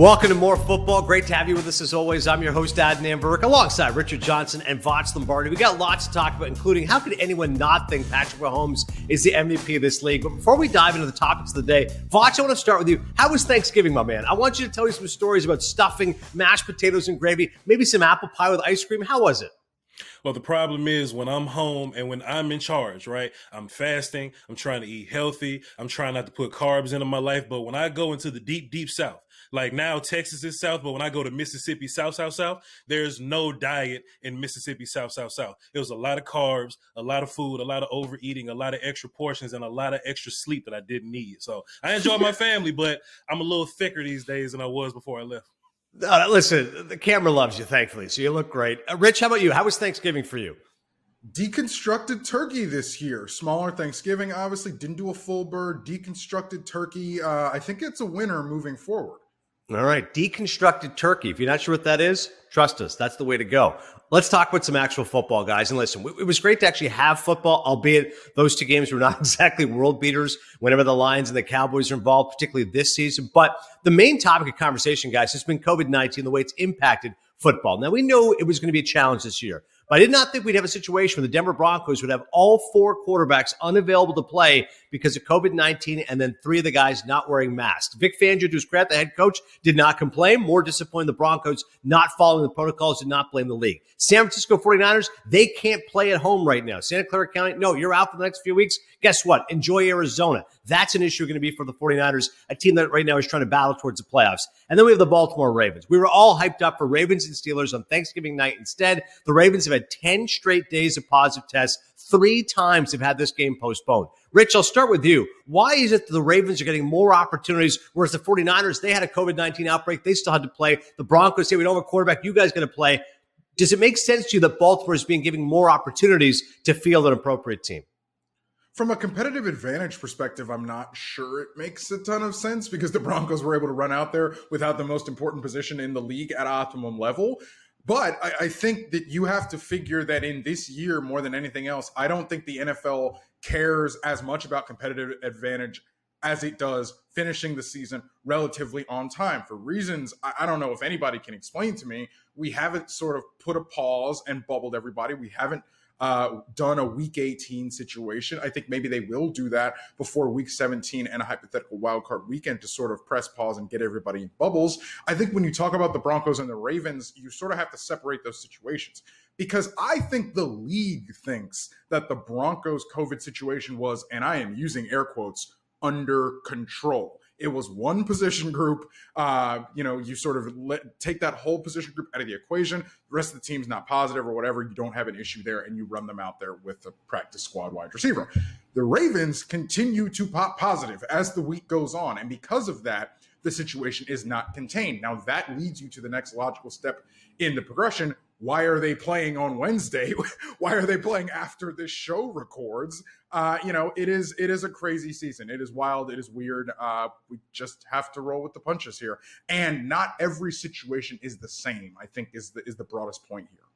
Welcome to more football. Great to have you with us as always. I'm your host, Adnan Virk, alongside Richard Johnson and Voch Lombardi. We got lots to talk about, including how could anyone not think Patrick Mahomes is the MVP of this league? But before we dive into the topics of the day, Voch, I want to start with you. How was Thanksgiving, my man? I want you to tell me some stories about stuffing, mashed potatoes and gravy, maybe some apple pie with ice cream. How was it? Well, the problem is when I'm home and when I'm in charge, right? I'm fasting. I'm trying to eat healthy. I'm trying not to put carbs into my life. But when I go into the deep, deep south, like now, Texas is south, but when I go to Mississippi, south, south, south, there's no diet in Mississippi, south, south, south. It was a lot of carbs, a lot of food, a lot of overeating, a lot of extra portions, and a lot of extra sleep that I didn't need. So I enjoy my family, but I'm a little thicker these days than I was before I left. Uh, listen, the camera loves you, thankfully, so you look great. Uh, Rich, how about you? How was Thanksgiving for you? deconstructed turkey this year. Smaller Thanksgiving, obviously, didn't do a full bird. Deconstructed turkey. Uh, I think it's a winner moving forward. All right, deconstructed turkey. If you're not sure what that is, trust us. That's the way to go. Let's talk about some actual football, guys. And listen, it was great to actually have football, albeit those two games were not exactly world beaters whenever the Lions and the Cowboys are involved, particularly this season. But the main topic of conversation, guys, has been COVID 19, the way it's impacted football. Now, we know it was going to be a challenge this year. But I did not think we'd have a situation where the Denver Broncos would have all four quarterbacks unavailable to play because of COVID 19 and then three of the guys not wearing masks. Vic Fangio, his credit, the head coach, did not complain. More disappointed the Broncos not following the protocols, did not blame the league. San Francisco 49ers, they can't play at home right now. Santa Clara County, no, you're out for the next few weeks. Guess what? Enjoy Arizona. That's an issue going to be for the 49ers, a team that right now is trying to battle towards the playoffs. And then we have the Baltimore Ravens. We were all hyped up for Ravens and Steelers on Thanksgiving night. Instead, the Ravens have had 10 straight days of positive tests. Three times they've had this game postponed. Rich, I'll start with you. Why is it that the Ravens are getting more opportunities, whereas the 49ers, they had a COVID 19 outbreak. They still had to play. The Broncos say, we don't have a quarterback. You guys going to play. Does it make sense to you that Baltimore is being given more opportunities to field an appropriate team? From a competitive advantage perspective, I'm not sure it makes a ton of sense because the Broncos were able to run out there without the most important position in the league at optimum level. But I, I, think that you have to figure that in this year, more than anything else, I don't think the NFL cares as much about competitive advantage as it does finishing the season relatively on time for reasons I, I don't know if anybody can explain to me. We haven't sort of put a pause and bubbled everybody. We haven't uh, done a week 18 situation. I think maybe they will do that before week 17 and a hypothetical wild card weekend to sort of press pause and get everybody in bubbles. I think when you talk about the Broncos and the Ravens, you sort of have to separate those situations because I think the league thinks that the Broncos COVID situation was, and I am using air quotes, under control. It was one position group. Uh, you know, you sort of let, take that whole position group out of the equation. The rest of the team's not positive or whatever. You don't have an issue there, and you run them out there with the practice squad wide receiver. The Ravens continue to pop positive as the week goes on, and because of that, the situation is not contained. Now that leads you to the next logical step in the progression. Why are they playing on Wednesday? Why are they playing after this show records? uh, you know, it is it is a crazy season. It is wild. It is weird. Uh, we just have to roll with the punches here, and not every situation is the same. I think is the is the broadest point here.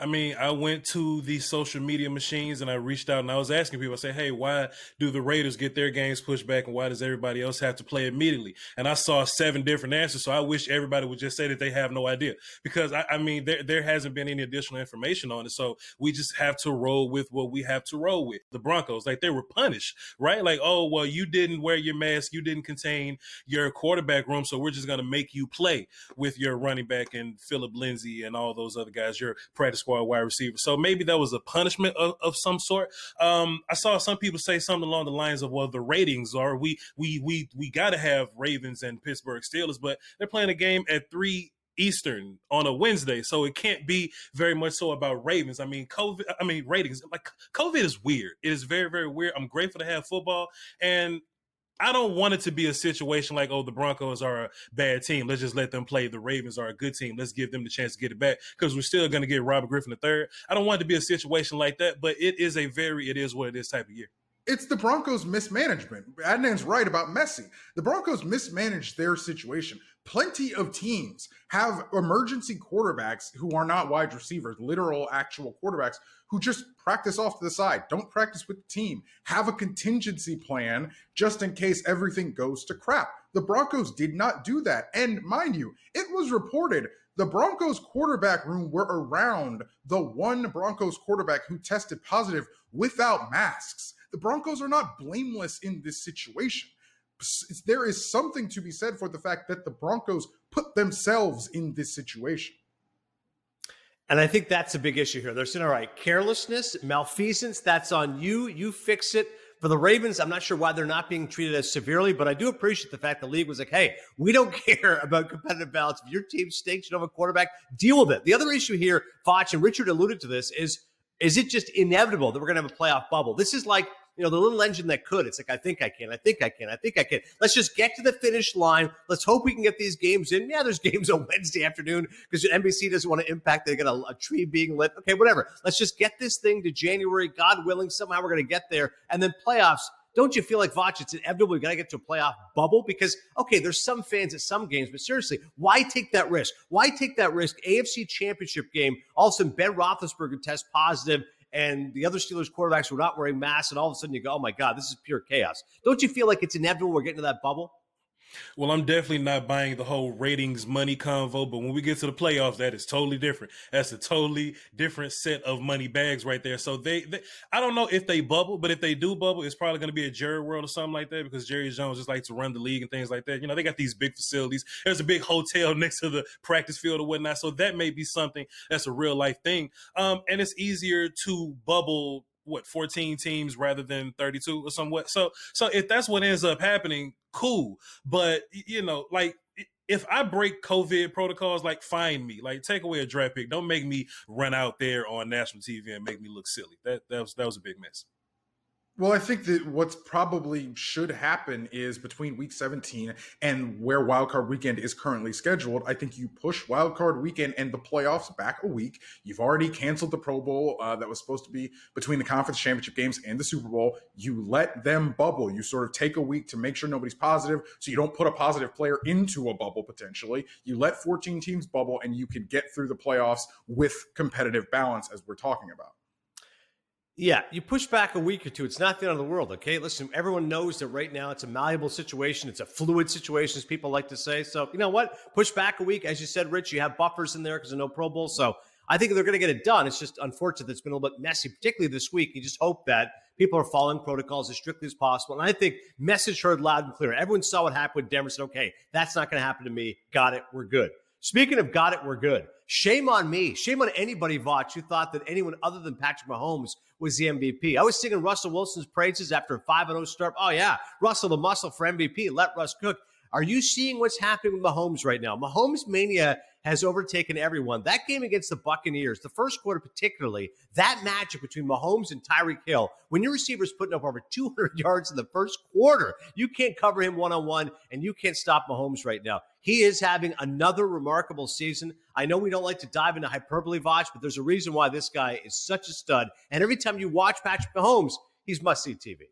I mean, I went to the social media machines and I reached out and I was asking people, I said, Hey, why do the Raiders get their games pushed back and why does everybody else have to play immediately? And I saw seven different answers. So I wish everybody would just say that they have no idea because I, I mean, there, there hasn't been any additional information on it. So we just have to roll with what we have to roll with. The Broncos, like they were punished, right? Like, oh, well, you didn't wear your mask. You didn't contain your quarterback room. So we're just going to make you play with your running back and Phillip Lindsay and all those other guys, your practice squad wide receiver. So maybe that was a punishment of, of some sort. Um, I saw some people say something along the lines of, "Well, the ratings are we we we we got to have Ravens and Pittsburgh Steelers, but they're playing a game at three Eastern on a Wednesday, so it can't be very much so about Ravens. I mean, COVID. I mean, ratings. Like COVID is weird. It is very, very weird. I'm grateful to have football, and I don't want it to be a situation like, oh, the Broncos are a bad team. Let's just let them play. The Ravens are a good team. Let's give them the chance to get it back because we're still going to get Robert Griffin III. I don't want it to be a situation like that, but it is a very, it is what it is type of year. It's the Broncos' mismanagement. Adnan's right about Messi. The Broncos mismanaged their situation. Plenty of teams have emergency quarterbacks who are not wide receivers, literal actual quarterbacks who just practice off to the side. Don't practice with the team. Have a contingency plan just in case everything goes to crap. The Broncos did not do that. And mind you, it was reported the Broncos quarterback room were around the one Broncos quarterback who tested positive without masks. The Broncos are not blameless in this situation. There is something to be said for the fact that the Broncos put themselves in this situation. And I think that's a big issue here. They're saying, all right, carelessness, malfeasance, that's on you. You fix it. For the Ravens, I'm not sure why they're not being treated as severely, but I do appreciate the fact the league was like, hey, we don't care about competitive balance. If your team stinks, you don't have a quarterback, deal with it. The other issue here, Voch and Richard alluded to this, is is it just inevitable that we're going to have a playoff bubble? This is like you know, the little engine that could. It's like, I think I can. I think I can. I think I can. Let's just get to the finish line. Let's hope we can get these games in. Yeah, there's games on Wednesday afternoon because NBC doesn't want to impact. They got a, a, tree being lit. Okay, whatever. Let's just get this thing to January. God willing, somehow we're going to get there. And then playoffs. Don't you feel like Voch? It's inevitable. We got to get to a playoff bubble because okay, there's some fans at some games, but seriously, why take that risk? Why take that risk? AFC Championship game. All of a sudden, Ben Roethlisberger tests positive and the other Steelers quarterbacks were not wearing masks, and all of a sudden you go, oh my God, this is pure chaos. Don't you feel like it's inevitable we're getting to that bubble? Well, I'm definitely not buying the whole ratings money convo, but when we get to the playoffs, that is totally different. That's a totally different set of money bags right there. So they, they I don't know if they bubble, but if they do bubble, it's probably going to be a Jerry World or something like that because Jerry Jones just likes to run the league and things like that. You know, they got these big facilities. There's a big hotel next to the practice field or whatnot. So that may be something that's a real life thing. Um, and it's easier to bubble what 14 teams rather than 32 or somewhat. So so if that's what ends up happening, cool. But you know, like if I break COVID protocols, like find me, like take away a draft pick. Don't make me run out there on national TV and make me look silly. That that was that was a big mess. Well, I think that what's probably should happen is between week 17 and where wildcard weekend is currently scheduled. I think you push wildcard weekend and the playoffs back a week. You've already canceled the Pro Bowl uh, that was supposed to be between the conference championship games and the Super Bowl. You let them bubble. You sort of take a week to make sure nobody's positive so you don't put a positive player into a bubble potentially. You let 14 teams bubble and you can get through the playoffs with competitive balance as we're talking about. Yeah, you push back a week or two. It's not the end of the world, okay? Listen, everyone knows that right now it's a malleable situation. It's a fluid situation, as people like to say. So, you know what? Push back a week. As you said, Rich, you have buffers in there because of no Pro Bowl. So I think they're going to get it done. It's just unfortunate that it's been a little bit messy, particularly this week. You just hope that people are following protocols as strictly as possible. And I think message heard loud and clear. Everyone saw what happened with Denver said, okay, that's not going to happen to me. Got it. We're good. Speaking of got it, we're good. Shame on me. Shame on anybody, Voch, who thought that anyone other than Patrick Mahomes was the MVP. I was singing Russell Wilson's praises after a 5 0 start. Oh, yeah. Russell the muscle for MVP. Let Russ cook. Are you seeing what's happening with Mahomes right now? Mahomes mania has overtaken everyone. That game against the Buccaneers, the first quarter particularly, that matchup between Mahomes and Tyreek Hill, when your receiver's putting up over 200 yards in the first quarter, you can't cover him one on one, and you can't stop Mahomes right now. He is having another remarkable season. I know we don't like to dive into hyperbole, Voch, but there's a reason why this guy is such a stud. And every time you watch Patrick Mahomes, he's must see TV.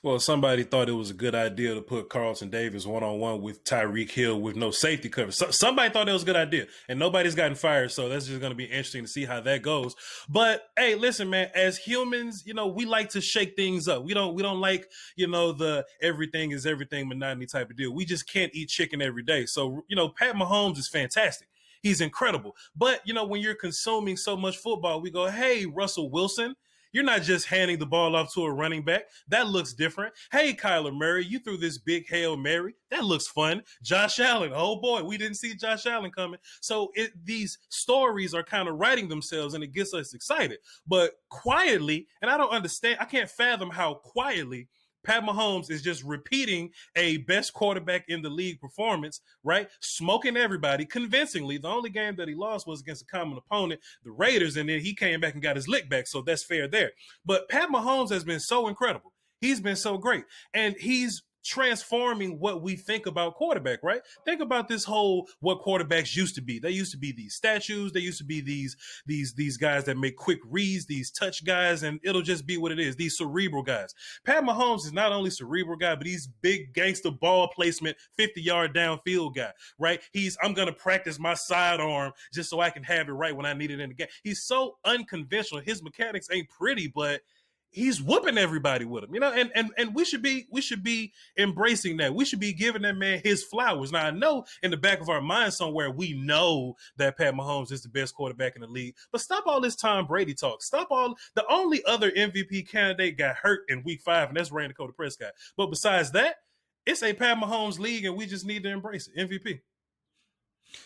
Well, somebody thought it was a good idea to put Carlton Davis one on one with Tyreek Hill with no safety cover. So, somebody thought it was a good idea, and nobody's gotten fired. So that's just going to be interesting to see how that goes. But hey, listen, man, as humans, you know, we like to shake things up. We don't, we don't like, you know, the everything is everything monotony type of deal. We just can't eat chicken every day. So, you know, Pat Mahomes is fantastic. He's incredible. But, you know, when you're consuming so much football, we go, hey, Russell Wilson, you're not just handing the ball off to a running back. That looks different. Hey, Kyler Murray, you threw this big Hail Mary. That looks fun. Josh Allen, oh boy, we didn't see Josh Allen coming. So it, these stories are kind of writing themselves and it gets us excited. But quietly, and I don't understand, I can't fathom how quietly Pat Mahomes is just repeating a best quarterback in the league performance, right? Smoking everybody convincingly. The only game that he lost was against a common opponent, the Raiders, and then he came back and got his lick back. So that's fair there. But Pat Mahomes has been so incredible. He's been so great. And he's transforming what we think about quarterback, right? Think about this whole what quarterbacks used to be. They used to be these statues. They used to be these these these guys that make quick reads, these touch guys, and it'll just be what it is. These cerebral guys. Pat Mahomes is not only cerebral guy, but he's big gangster ball placement, 50 yard downfield guy, right? He's I'm gonna practice my sidearm just so I can have it right when I need it in the game. He's so unconventional. His mechanics ain't pretty, but he's whooping everybody with him, you know, and and and we should be we should be embracing that. We should be giving that man his flowers. Now I know in the back of our mind somewhere we know that Pat Mahomes is the best quarterback in the league, but stop all this Tom Brady talk. Stop all the only other MVP candidate got hurt in week five, and that's Rayne Dakota Prescott. But besides that, it's a Pat Mahomes league, and we just need to embrace it. MVP.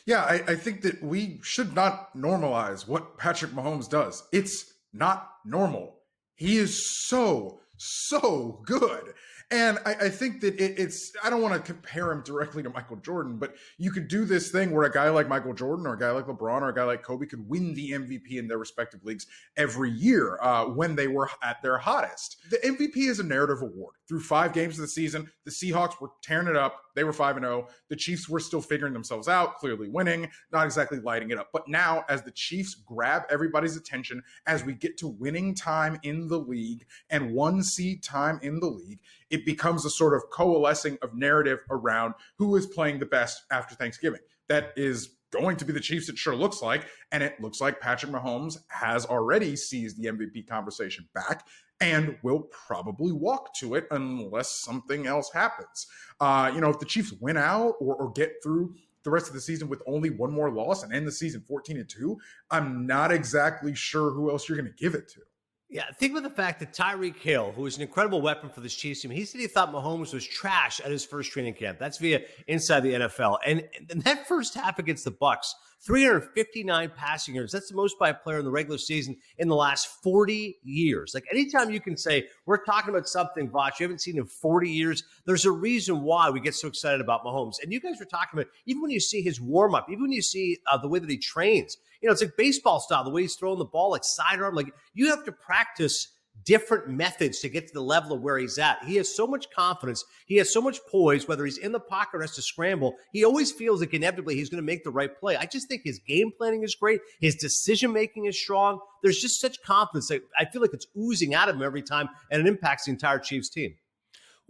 Yeah, I, I think that we should not normalize what Patrick Mahomes does. It's not normal he is so, so good. And I, I think that it, it's, I don't want to compare him directly to Michael Jordan, but you could do this thing where a guy like Michael Jordan or a guy like LeBron or a guy like Kobe could win the MVP in their respective leagues every year uh, when they were at their hottest. The MVP is a narrative award. Through five games of the season, the Seahawks were tearing it up. They were 5 and 0. The Chiefs were still figuring themselves out, clearly winning, not exactly lighting it up. But now, as the Chiefs grab everybody's attention, as we get to winning time in the league and one seed time in the league, it becomes a sort of coalescing of narrative around who is playing the best after Thanksgiving. That is going to be the Chiefs, it sure looks like. And it looks like Patrick Mahomes has already seized the MVP conversation back and will probably walk to it unless something else happens. Uh, you know, if the Chiefs win out or, or get through the rest of the season with only one more loss and end the season 14 and 2, I'm not exactly sure who else you're going to give it to. Yeah, think about the fact that Tyreek Hill, who is an incredible weapon for this Chiefs team, he said he thought Mahomes was trash at his first training camp. That's via Inside the NFL. And, and that first half against the Bucs, 359 passing yards. That's the most by a player in the regular season in the last 40 years. Like anytime you can say, we're talking about something, Voch, you haven't seen in 40 years, there's a reason why we get so excited about Mahomes. And you guys were talking about, even when you see his warm up, even when you see uh, the way that he trains, you know, it's like baseball style, the way he's throwing the ball, like sidearm, like you have to practice different methods to get to the level of where he's at. He has so much confidence. He has so much poise, whether he's in the pocket or has to scramble. He always feels like inevitably he's going to make the right play. I just think his game planning is great. His decision making is strong. There's just such confidence that I feel like it's oozing out of him every time, and it impacts the entire Chiefs team.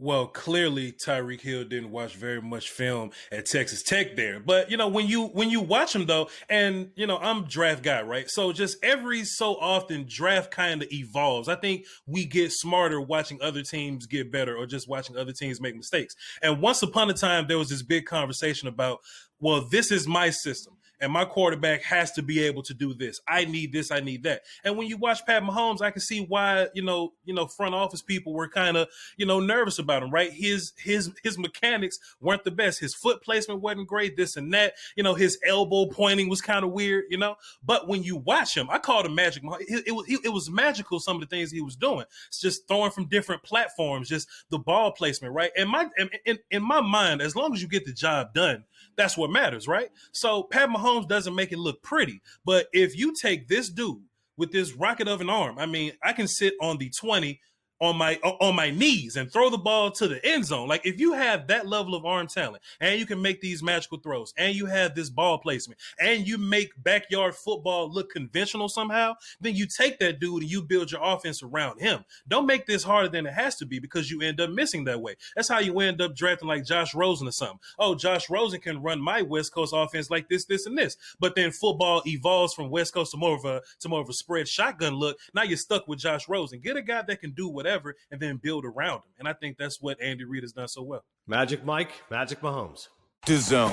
Well, clearly Tyreek Hill didn't watch very much film at Texas Tech there. But you know, when you when you watch him though, and you know, I'm draft guy, right? So just every so often draft kind of evolves. I think we get smarter watching other teams get better or just watching other teams make mistakes. And once upon a time there was this big conversation about, well, this is my system and my quarterback has to be able to do this. I need this, I need that. And when you watch Pat Mahomes, I can see why, you know, you know, front office people were kind of, you know, nervous about him, right? His his his mechanics weren't the best. His foot placement wasn't great, this and that. You know, his elbow pointing was kind of weird, you know. But when you watch him, I called him magic. It, it, was it was magical some of the things he was doing. It's just throwing from different platforms, just the ball placement, right? And my in, in my mind, as long as you get the job done, that's what matters, right? So Pat Mahomes doesn't make it look pretty. But if you take this dude with this rocket of an arm, I mean, I can sit on the 20 on my on my knees and throw the ball to the end zone. Like if you have that level of arm talent and you can make these magical throws and you have this ball placement and you make backyard football look conventional somehow, then you take that dude and you build your offense around him. Don't make this harder than it has to be because you end up missing that way. That's how you end up drafting like Josh Rosen or something. Oh, Josh Rosen can run my West Coast offense like this, this, and this. But then football evolves from West Coast to more of a to more of a spread shotgun look. Now you're stuck with Josh Rosen. Get a guy that can do whatever whatever, and then build around him. And I think that's what Andy Reid has done so well. Magic Mike, Magic Mahomes. To zone.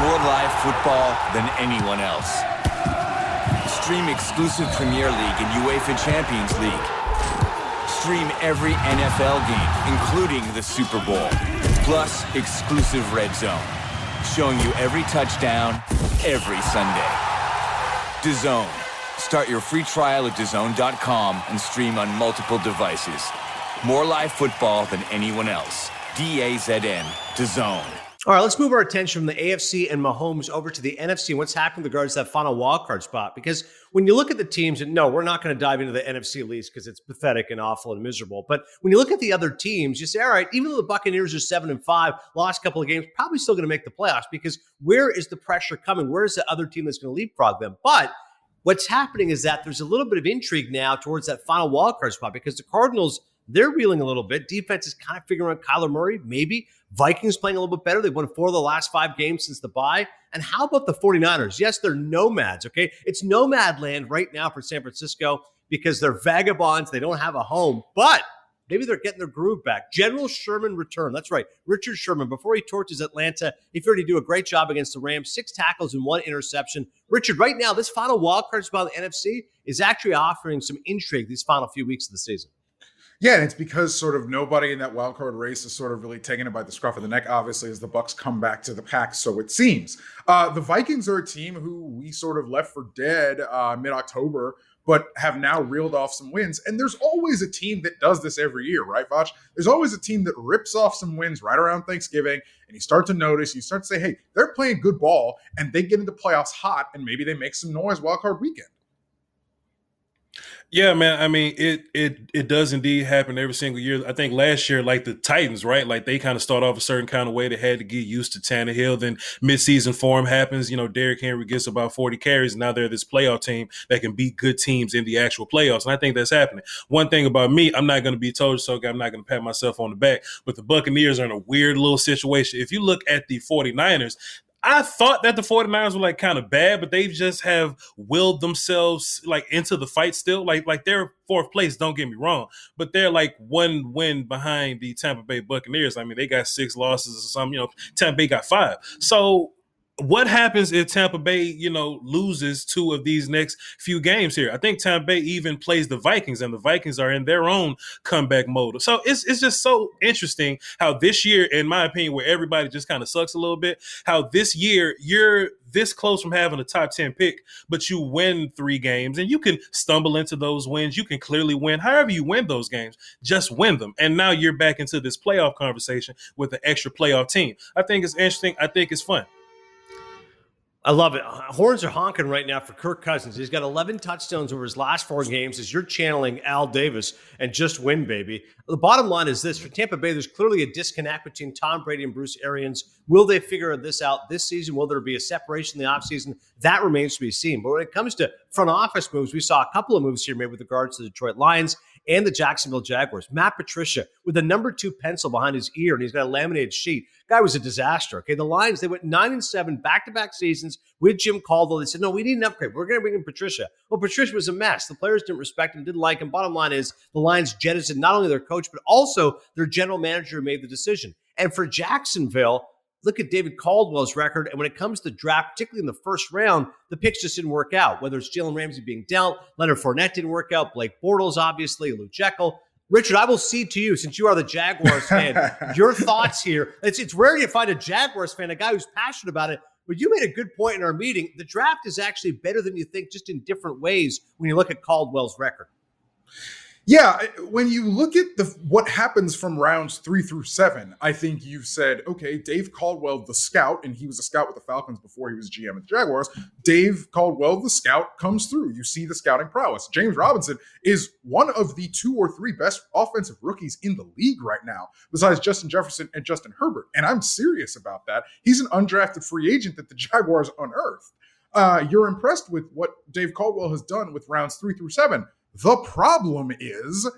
More live football than anyone else. Stream exclusive Premier League and UEFA Champions League. Stream every NFL game, including the Super Bowl. Plus, exclusive Red Zone. Showing you every touchdown, every Sunday. DAZN Start your free trial at DAZN.com and stream on multiple devices. More live football than anyone else. D-A-Z-N, DAZN. All right, let's move our attention from the AFC and Mahomes over to the NFC and what's happened with regards to that final wildcard spot. Because when you look at the teams, and no, we're not going to dive into the NFC least because it's pathetic and awful and miserable. But when you look at the other teams, you say, all right, even though the Buccaneers are seven and five, lost a couple of games, probably still going to make the playoffs because where is the pressure coming? Where is the other team that's going to leapfrog them? But what's happening is that there's a little bit of intrigue now towards that final wildcard spot because the Cardinals – they're reeling a little bit. Defense is kind of figuring out Kyler Murray, maybe. Vikings playing a little bit better. They've won four of the last five games since the bye. And how about the 49ers? Yes, they're nomads, okay? It's nomad land right now for San Francisco because they're vagabonds. They don't have a home, but maybe they're getting their groove back. General Sherman return. That's right. Richard Sherman, before he torches Atlanta, he figured he'd do a great job against the Rams. Six tackles and one interception. Richard, right now, this final wild card spot in the NFC is actually offering some intrigue these final few weeks of the season. Yeah, and it's because sort of nobody in that wild card race is sort of really taking it by the scruff of the neck. Obviously, as the Bucs come back to the pack, so it seems. Uh, the Vikings are a team who we sort of left for dead uh, mid October, but have now reeled off some wins. And there's always a team that does this every year, right, Voch? There's always a team that rips off some wins right around Thanksgiving, and you start to notice, you start to say, hey, they're playing good ball, and they get into playoffs hot, and maybe they make some noise wild card weekend. Yeah, man. I mean, it it it does indeed happen every single year. I think last year, like the Titans, right? Like they kind of start off a certain kind of way. They had to get used to Tannehill. Then midseason form happens. You know, Derrick Henry gets about forty carries. Now they're this playoff team that can beat good teams in the actual playoffs. And I think that's happening. One thing about me, I'm not going to be told so. I'm not going to pat myself on the back. But the Buccaneers are in a weird little situation. If you look at the 49ers, I thought that the 49ers were like kind of bad, but they just have willed themselves like into the fight still. Like like they're fourth place, don't get me wrong, but they're like one win behind the Tampa Bay Buccaneers. I mean, they got six losses or something, you know, Tampa Bay got five. So what happens if Tampa Bay, you know, loses two of these next few games here? I think Tampa Bay even plays the Vikings, and the Vikings are in their own comeback mode. So it's it's just so interesting how this year, in my opinion, where everybody just kind of sucks a little bit, how this year you're this close from having a top 10 pick, but you win three games and you can stumble into those wins. You can clearly win. However, you win those games, just win them. And now you're back into this playoff conversation with an extra playoff team. I think it's interesting. I think it's fun. I love it. Horns are honking right now for Kirk Cousins. He's got 11 touchdowns over his last four games as you're channeling Al Davis and just win, baby. The bottom line is this for Tampa Bay, there's clearly a disconnect between Tom Brady and Bruce Arians. Will they figure this out this season? Will there be a separation in the offseason? That remains to be seen. But when it comes to front office moves, we saw a couple of moves here made with regards to the Detroit Lions and the Jacksonville Jaguars. Matt Patricia with the number two pencil behind his ear, and he's got a laminated sheet. Guy was a disaster. Okay, the Lions they went nine and seven back to back seasons with Jim Caldwell. They said, "No, we need an upgrade. We're going to bring in Patricia." Well, Patricia was a mess. The players didn't respect him, didn't like him. Bottom line is the Lions jettisoned not only their coach but also their general manager who made the decision. And for Jacksonville, look at David Caldwell's record. And when it comes to draft, particularly in the first round, the picks just didn't work out. Whether it's Jalen Ramsey being dealt, Leonard Fournette didn't work out, Blake Bortles, obviously, Luke Joeckel. Richard, I will cede to you since you are the Jaguars fan. your thoughts here. It's, it's rare you find a Jaguars fan, a guy who's passionate about it. But you made a good point in our meeting. The draft is actually better than you think, just in different ways when you look at Caldwell's record. Yeah, when you look at the what happens from rounds three through seven, I think you've said, okay, Dave Caldwell, the scout, and he was a scout with the Falcons before he was GM at the Jaguars. Dave Caldwell, the scout, comes through. You see the scouting prowess. James Robinson is one of the two or three best offensive rookies in the league right now, besides Justin Jefferson and Justin Herbert. And I'm serious about that. He's an undrafted free agent that the Jaguars unearthed. Uh, you're impressed with what Dave Caldwell has done with rounds three through seven the problem is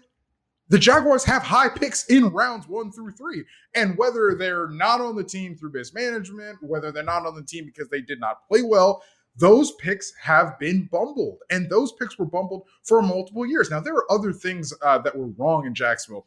the Jaguars have high picks in rounds one through three. And whether they're not on the team through mismanagement, whether they're not on the team because they did not play well, those picks have been bumbled. And those picks were bumbled for multiple years. Now, there are other things uh, that were wrong in Jacksonville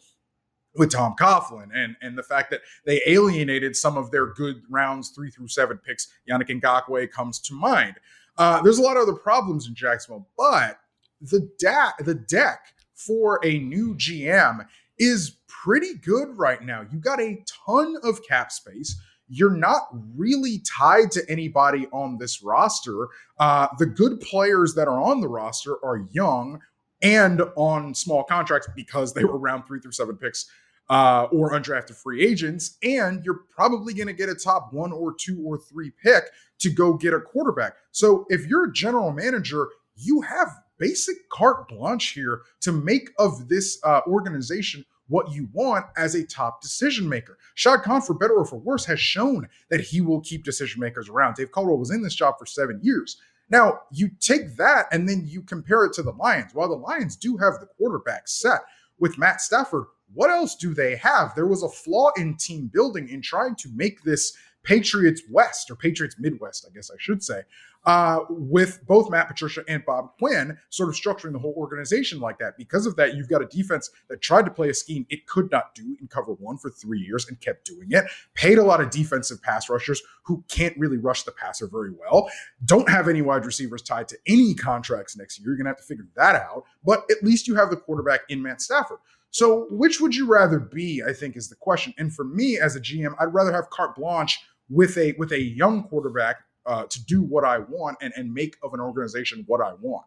with Tom Coughlin and, and the fact that they alienated some of their good rounds three through seven picks. Yannick Ngakoue comes to mind. Uh, there's a lot of other problems in Jacksonville, but the deck the deck for a new GM is pretty good right now. You got a ton of cap space. You're not really tied to anybody on this roster. Uh, the good players that are on the roster are young and on small contracts because they were round three through seven picks uh, or undrafted free agents, and you're probably going to get a top one or two or three pick to go get a quarterback. So if you're a general manager, you have basic carte blanche here to make of this uh, organization what you want as a top decision maker. Shad Khan, for better or for worse, has shown that he will keep decision makers around. Dave Caldwell was in this job for seven years. Now, you take that and then you compare it to the Lions. While the Lions do have the quarterback set with Matt Stafford, what else do they have? There was a flaw in team building in trying to make this Patriots West or Patriots Midwest, I guess I should say, uh, with both Matt Patricia and Bob Quinn sort of structuring the whole organization like that. Because of that, you've got a defense that tried to play a scheme it could not do in cover one for three years and kept doing it. Paid a lot of defensive pass rushers who can't really rush the passer very well. Don't have any wide receivers tied to any contracts next year. You're going to have to figure that out. But at least you have the quarterback in Matt Stafford. So, which would you rather be? I think is the question. And for me as a GM, I'd rather have carte blanche with a with a young quarterback uh, to do what I want and, and make of an organization what I want.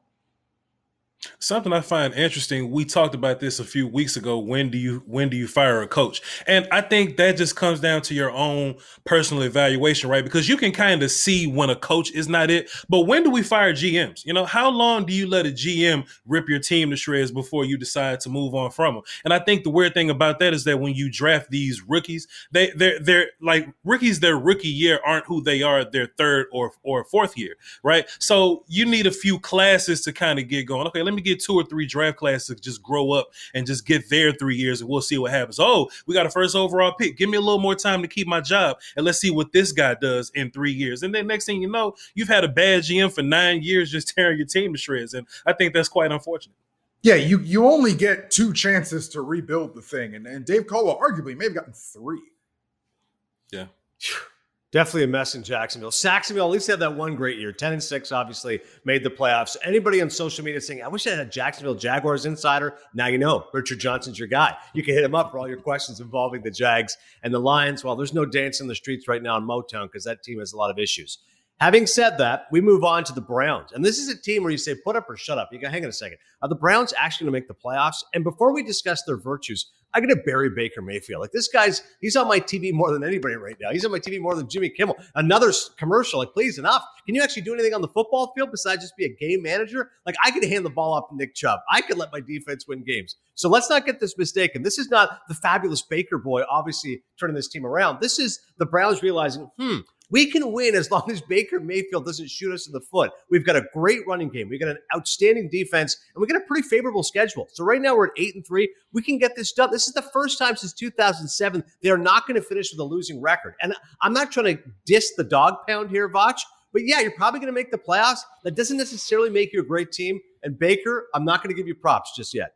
Something I find interesting. We talked about this a few weeks ago. When do you when do you fire a coach? And I think that just comes down to your own personal evaluation, right? Because you can kind of see when a coach is not it. But when do we fire GMs? You know, how long do you let a GM rip your team to shreds before you decide to move on from them? And I think the weird thing about that is that when you draft these rookies, they they're they're like rookies. Their rookie year aren't who they are their third or or fourth year, right? So you need a few classes to kind of get going. Okay, let me get two or three draft classes to just grow up and just get there three years and we'll see what happens. Oh, we got a first overall pick. Give me a little more time to keep my job and let's see what this guy does in three years. And then next thing you know, you've had a bad GM for nine years just tearing your team to shreds. And I think that's quite unfortunate. Yeah, you you only get two chances to rebuild the thing. And, and Dave Caldwell arguably may have gotten three. Yeah. Definitely a mess in Jacksonville. Sacksonville at least had that one great year. 10 and 6, obviously, made the playoffs. Anybody on social media saying, I wish I had a Jacksonville Jaguars insider. Now you know Richard Johnson's your guy. You can hit him up for all your questions involving the Jags and the Lions. Well, there's no dance in the streets right now in Motown because that team has a lot of issues. Having said that, we move on to the Browns. And this is a team where you say, put up or shut up. You go, hang on a second. Are the Browns actually going to make the playoffs? And before we discuss their virtues, I got to bury Baker Mayfield. Like this guy's, he's on my TV more than anybody right now. He's on my TV more than Jimmy Kimmel. Another commercial, like please enough. Can you actually do anything on the football field besides just be a game manager? Like I could hand the ball off to Nick Chubb. I could let my defense win games. So let's not get this mistaken. This is not the fabulous Baker boy, obviously turning this team around. This is the Browns realizing, hmm, we can win as long as Baker Mayfield doesn't shoot us in the foot. We've got a great running game. We've got an outstanding defense, and we got a pretty favorable schedule. So right now we're at eight and three. We can get this done. This is the first time since 2007 they are not going to finish with a losing record. And I'm not trying to diss the dog pound here, Voch. But yeah, you're probably going to make the playoffs. That doesn't necessarily make you a great team. And Baker, I'm not going to give you props just yet.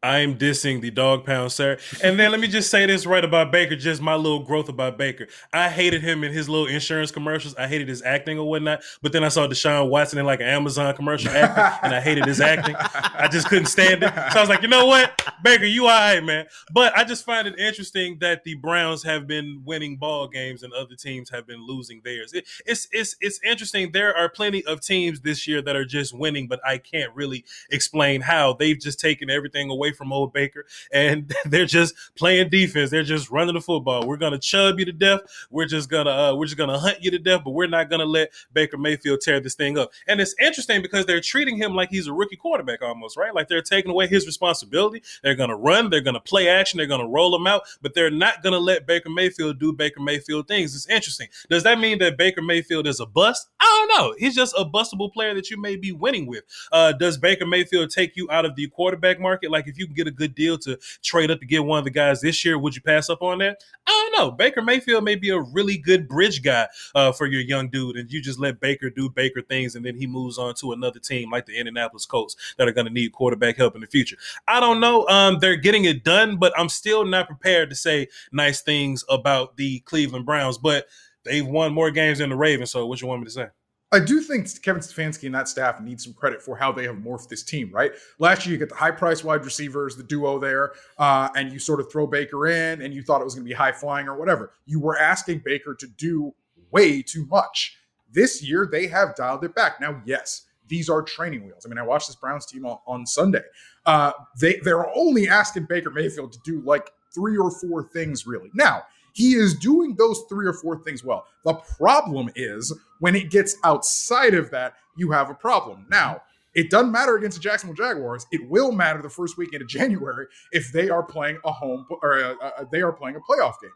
I'm dissing the dog pound, sir. And then let me just say this right about Baker, just my little growth about Baker. I hated him in his little insurance commercials. I hated his acting or whatnot. But then I saw Deshaun Watson in like an Amazon commercial acting, and I hated his acting. I just couldn't stand it. So I was like, you know what, Baker, you all right, man. But I just find it interesting that the Browns have been winning ball games and other teams have been losing theirs. It, it's it's it's interesting. There are plenty of teams this year that are just winning, but I can't really explain how. They've just taken everything away away from old Baker, and they're just playing defense. They're just running the football. We're gonna chub you to death. We're just gonna uh, we're just gonna hunt you to death, but we're not gonna let Baker Mayfield tear this thing up. And it's interesting because they're treating him like he's a rookie quarterback almost, right? Like they're taking away his responsibility. They're gonna run. They're gonna play action. They're gonna roll him out, but they're not gonna let Baker Mayfield do Baker Mayfield things. It's interesting. Does that mean that Baker Mayfield is a bust? I don't know. He's just a bustable player that you may be winning with. Uh, does Baker Mayfield take you out of the quarterback market? Like if you can get a good deal to trade up to get one of the guys this year, would you pass up on that? I don't know. Baker Mayfield may be a really good bridge guy uh, for your young dude, and you just let Baker do Baker things, and then he moves on to another team like the Indianapolis Colts that are going to need quarterback help in the future. I don't know. Um, they're getting it done, but I'm still not prepared to say nice things about the Cleveland Browns. But they've won more games than the Ravens. So what you want me to say? I do think Kevin Stefanski and that staff need some credit for how they have morphed this team, right? Last year, you get the high price wide receivers, the duo there, uh, and you sort of throw Baker in and you thought it was going to be high flying or whatever. You were asking Baker to do way too much. This year, they have dialed it back. Now, yes, these are training wheels. I mean, I watched this Browns team on, on Sunday. Uh, they they're only asking Baker Mayfield to do like three or four things really. Now he is doing those three or four things well. The problem is when it gets outside of that, you have a problem. Now, it doesn't matter against the Jacksonville Jaguars. It will matter the first weekend of January if they are playing a home or a, a, they are playing a playoff game.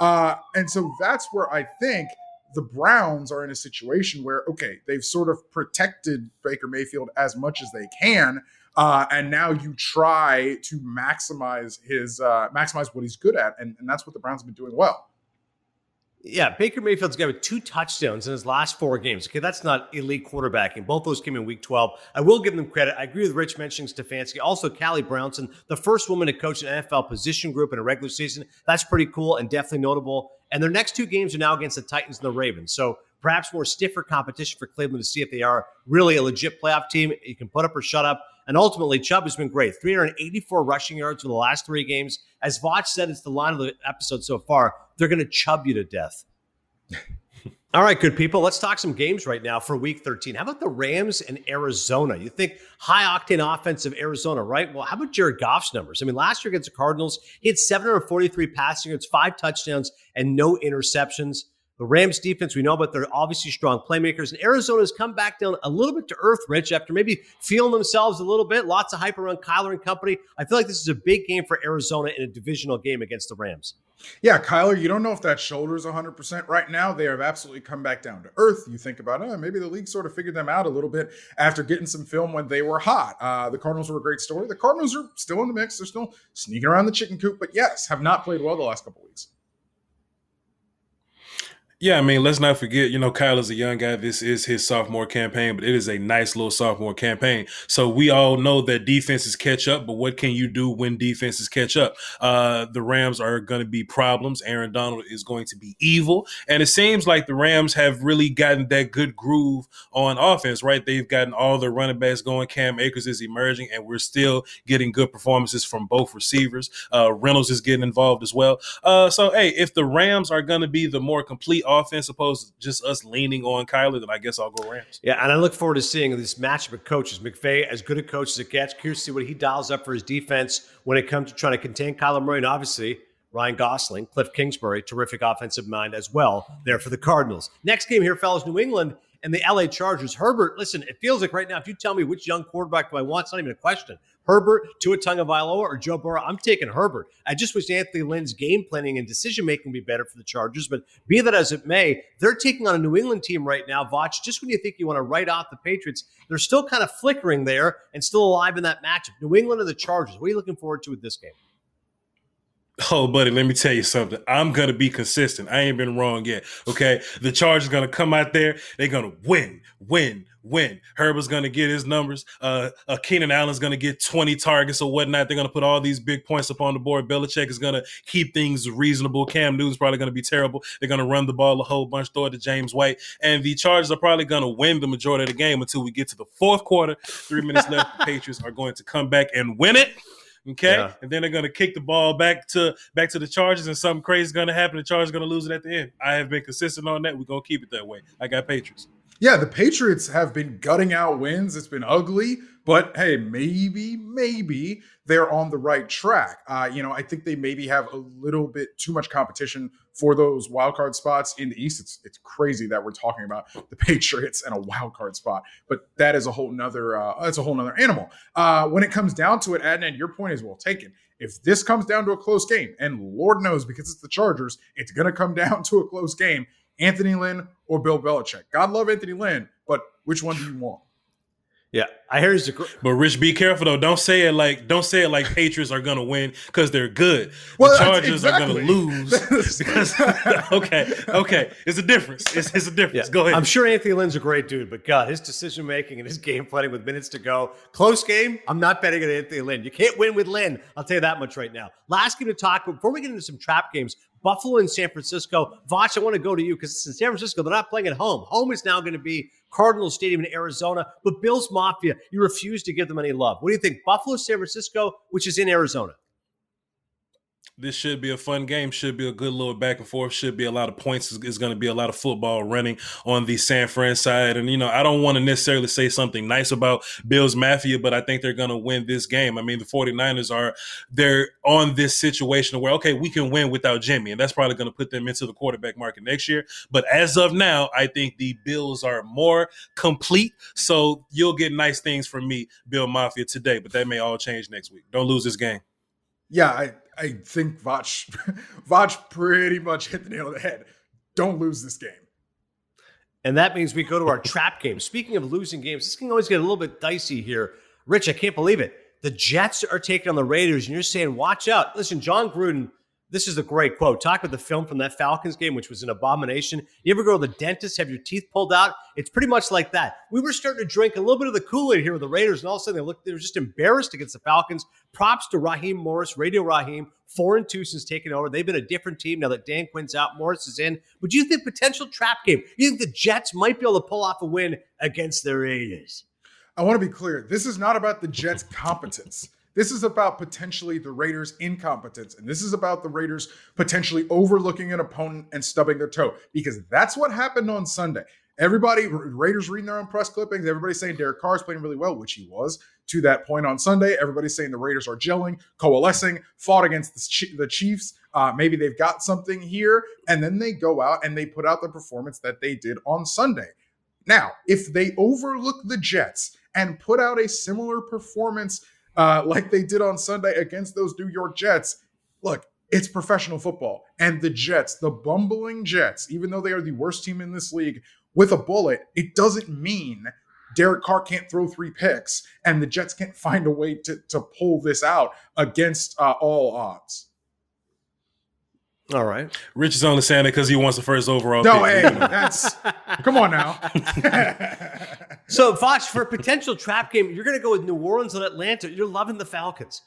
Uh, and so that's where I think the Browns are in a situation where, okay, they've sort of protected Baker Mayfield as much as they can. Uh, and now you try to maximize his uh, maximize what he's good at, and, and that's what the Browns have been doing well. Yeah, Baker Mayfield's got two touchdowns in his last four games. Okay, that's not elite quarterbacking. Both those came in week 12. I will give them credit. I agree with Rich mentioning Stefanski. Also, Callie Brownson, the first woman to coach an NFL position group in a regular season. That's pretty cool and definitely notable. And their next two games are now against the Titans and the Ravens. So perhaps more stiffer competition for Cleveland to see if they are really a legit playoff team. You can put up or shut up. And ultimately, Chubb has been great. 384 rushing yards for the last three games. As Voch said, it's the line of the episode so far. They're going to chub you to death. All right, good people. Let's talk some games right now for week 13. How about the Rams and Arizona? You think high octane offense of Arizona, right? Well, how about Jared Goff's numbers? I mean, last year against the Cardinals, he had 743 passing yards, five touchdowns, and no interceptions. The Rams defense, we know but they're obviously strong playmakers. And Arizona's come back down a little bit to earth, Rich, after maybe feeling themselves a little bit. Lots of hype around Kyler and company. I feel like this is a big game for Arizona in a divisional game against the Rams. Yeah, Kyler, you don't know if that shoulder is 100% right now. They have absolutely come back down to earth. You think about, oh, maybe the league sort of figured them out a little bit after getting some film when they were hot. Uh, the Cardinals were a great story. The Cardinals are still in the mix. They're still sneaking around the chicken coop, but yes, have not played well the last couple weeks. Yeah, I mean, let's not forget, you know, Kyle is a young guy. This is his sophomore campaign, but it is a nice little sophomore campaign. So we all know that defenses catch up, but what can you do when defenses catch up? Uh, the Rams are going to be problems. Aaron Donald is going to be evil. And it seems like the Rams have really gotten that good groove on offense, right? They've gotten all the running backs going. Cam Akers is emerging, and we're still getting good performances from both receivers. Uh, Reynolds is getting involved as well. Uh, so, hey, if the Rams are going to be the more complete offense opposed to just us leaning on Kyler, then I guess I'll go Rams. Yeah, and I look forward to seeing this matchup of coaches. McVay, as good a coach as it gets. Curious to see what he dials up for his defense when it comes to trying to contain Kyler Murray. And obviously, Ryan Gosling, Cliff Kingsbury, terrific offensive mind as well there for the Cardinals. Next game here, fellas, New England and the LA Chargers. Herbert, listen, it feels like right now, if you tell me which young quarterback do I want, it's not even a question. Herbert, Tua Tagovailoa, or Joe Burrow, I'm taking Herbert. I just wish Anthony Lynn's game planning and decision making would be better for the Chargers. But be that as it may, they're taking on a New England team right now. Voch, just when you think you want to write off the Patriots, they're still kind of flickering there and still alive in that matchup. New England or the Chargers. What are you looking forward to with this game? Oh, buddy, let me tell you something. I'm gonna be consistent. I ain't been wrong yet. Okay, the Chargers gonna come out there. They're gonna win, win, win. Herbert's gonna get his numbers. Uh, uh, Keenan Allen's gonna get 20 targets or whatnot. They're gonna put all these big points up on the board. Belichick is gonna keep things reasonable. Cam Newton's probably gonna be terrible. They're gonna run the ball a whole bunch, throw it to James White, and the Chargers are probably gonna win the majority of the game until we get to the fourth quarter. Three minutes left. The Patriots are going to come back and win it. Okay, yeah. and then they're going to kick the ball back to back to the Chargers, and something crazy is going to happen. The Chargers to lose it at the end. I have been consistent on that. We're going to keep it that way. I got Patriots. Yeah, the Patriots have been gutting out wins. It's been ugly, but hey, maybe, maybe they're on the right track. Uh, you know, I think they maybe have a little bit too much competition for those wild card spots in the East. It's it's crazy that we're talking about the Patriots and a wild card spot, but that is a whole nother uh, that's a whole nother animal. Uh, when it comes down to it, Adnan, your point is well taken. If this comes down to a close game, and Lord knows because it's the Chargers, it's going to come down to a close game. Anthony Lynn or Bill Belichick. God love Anthony Lynn, but which one do you want? Yeah, I hear he's a gr- but Rich, be careful though. Don't say it like don't say it like Patriots are gonna win because they're good. Well, the Chargers exactly. are gonna lose because okay, okay, it's a difference. It's, it's a difference. Yeah. Go ahead. I'm sure Anthony Lynn's a great dude, but God, his decision making and his game planning with minutes to go, close game. I'm not betting on Anthony Lynn. You can't win with Lynn. I'll tell you that much right now. Last game to talk before we get into some trap games. Buffalo and San Francisco. Voch, I want to go to you because it's in San Francisco. They're not playing at home. Home is now going to be Cardinal Stadium in Arizona. But Bills Mafia, you refuse to give them any love. What do you think? Buffalo, San Francisco, which is in Arizona. This should be a fun game. Should be a good little back and forth. Should be a lot of points. Is, going to be a lot of football running on the San Fran side. And you know, I don't want to necessarily say something nice about Bills Mafia, but I think they're going to win this game. I mean, the 49ers are they're on this situation where okay, we can win without Jimmy, and that's probably going to put them into the quarterback market next year. But as of now, I think the Bills are more complete. So you'll get nice things from me, Bill Mafia, today. But that may all change next week. Don't lose this game. Yeah, I I think Voch Voch pretty much hit the nail on the head. Don't lose this game. And that means we go to our trap game. Speaking of losing games, this can always get a little bit dicey here. Rich, I can't believe it. The Jets are taking on the Raiders, and you're saying, watch out. Listen, Jon Gruden this is a great quote. Talk about the film from that Falcons game, which was an abomination. You ever go to the dentist, have your teeth pulled out? It's pretty much like that. We were starting to drink a little bit of the Kool Aid here with the Raiders, and all of a sudden they looked, they were just embarrassed against the Falcons. Props to Raheem Morris, Radio Raheem, four and two since taking over. They've been a different team now that Dan Quinn's out, Morris is in. But do you think potential trap game? You think the Jets might be able to pull off a win against the Raiders? I want to be clear. This is not about the Jets' competence. This is about potentially the Raiders' incompetence. And this is about the Raiders potentially overlooking an opponent and stubbing their toe because that's what happened on Sunday. Everybody, Raiders reading their own press clippings. Everybody's saying Derek Carr is playing really well, which he was to that point on Sunday. Everybody's saying the Raiders are gelling, coalescing, fought against the Chiefs. Uh, maybe they've got something here. And then they go out and they put out the performance that they did on Sunday. Now, if they overlook the Jets and put out a similar performance uh, like they did on Sunday against those New York Jets. Look, it's professional football. And the Jets, the bumbling Jets, even though they are the worst team in this league, with a bullet, it doesn't mean Derek Carr can't throw three picks and the Jets can't find a way to, to pull this out against uh, all odds. All right. Rich is only saying it because he wants the first overall. No, pick. hey, that's come on now. so, Voch, for a potential trap game, you're going to go with New Orleans and Atlanta. You're loving the Falcons.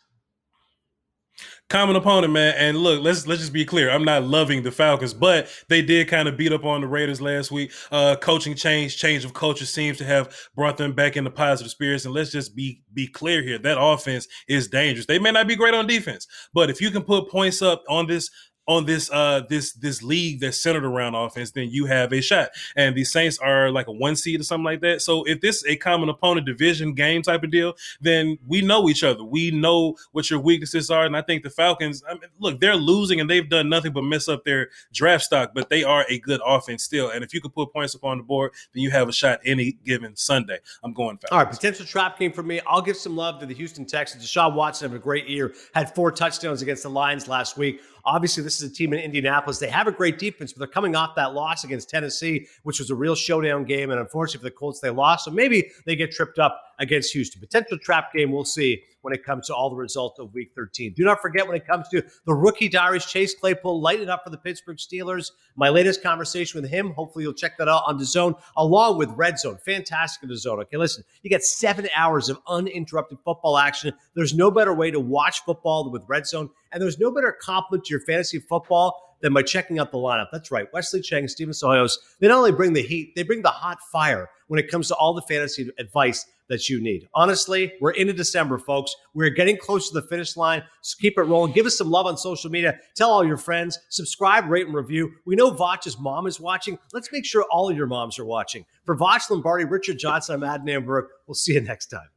Common opponent, man. And look, let's let's just be clear. I'm not loving the Falcons, but they did kind of beat up on the Raiders last week. Uh, coaching change, change of culture seems to have brought them back into positive spirits. And let's just be be clear here: that offense is dangerous. They may not be great on defense, but if you can put points up on this on this uh this this league that's centered around offense, then you have a shot. And the Saints are like a one seed or something like that. So if this is a common opponent division game type of deal, then we know each other. We know what your weaknesses are. And I think the Falcons, I mean, look, they're losing and they've done nothing but mess up their draft stock, but they are a good offense still. And if you can put points up on the board, then you have a shot any given Sunday. I'm going Falcons. All right, potential trap game for me. I'll give some love to the Houston Texans. Deshaun Watson had a great year, had four touchdowns against the Lions last week. Obviously, this is a team in Indianapolis. They have a great defense, but they're coming off that loss against Tennessee, which was a real showdown game. And unfortunately for the Colts, they lost. So maybe they get tripped up against Houston. Potential trap game, we'll see when it comes to all the results of week 13. Do not forget when it comes to the rookie diaries, Chase Claypool lighting up for the Pittsburgh Steelers. My latest conversation with him, hopefully you'll check that out on the zone, along with Red Zone. Fantastic in the zone. Okay, listen, you get seven hours of uninterrupted football action. There's no better way to watch football than with Red Zone, and there's no better complement to your fantasy football than by checking out the lineup. That's right. Wesley Chang Steven Sohoyos, they not only bring the heat, they bring the hot fire when it comes to all the fantasy advice that you need. Honestly, we're into December, folks. We're getting close to the finish line. So keep it rolling. Give us some love on social media. Tell all your friends. Subscribe, rate, and review. We know Voch's mom is watching. Let's make sure all of your moms are watching. For Vach Lombardi, Richard Johnson, I'm Adnan Virk. We'll see you next time.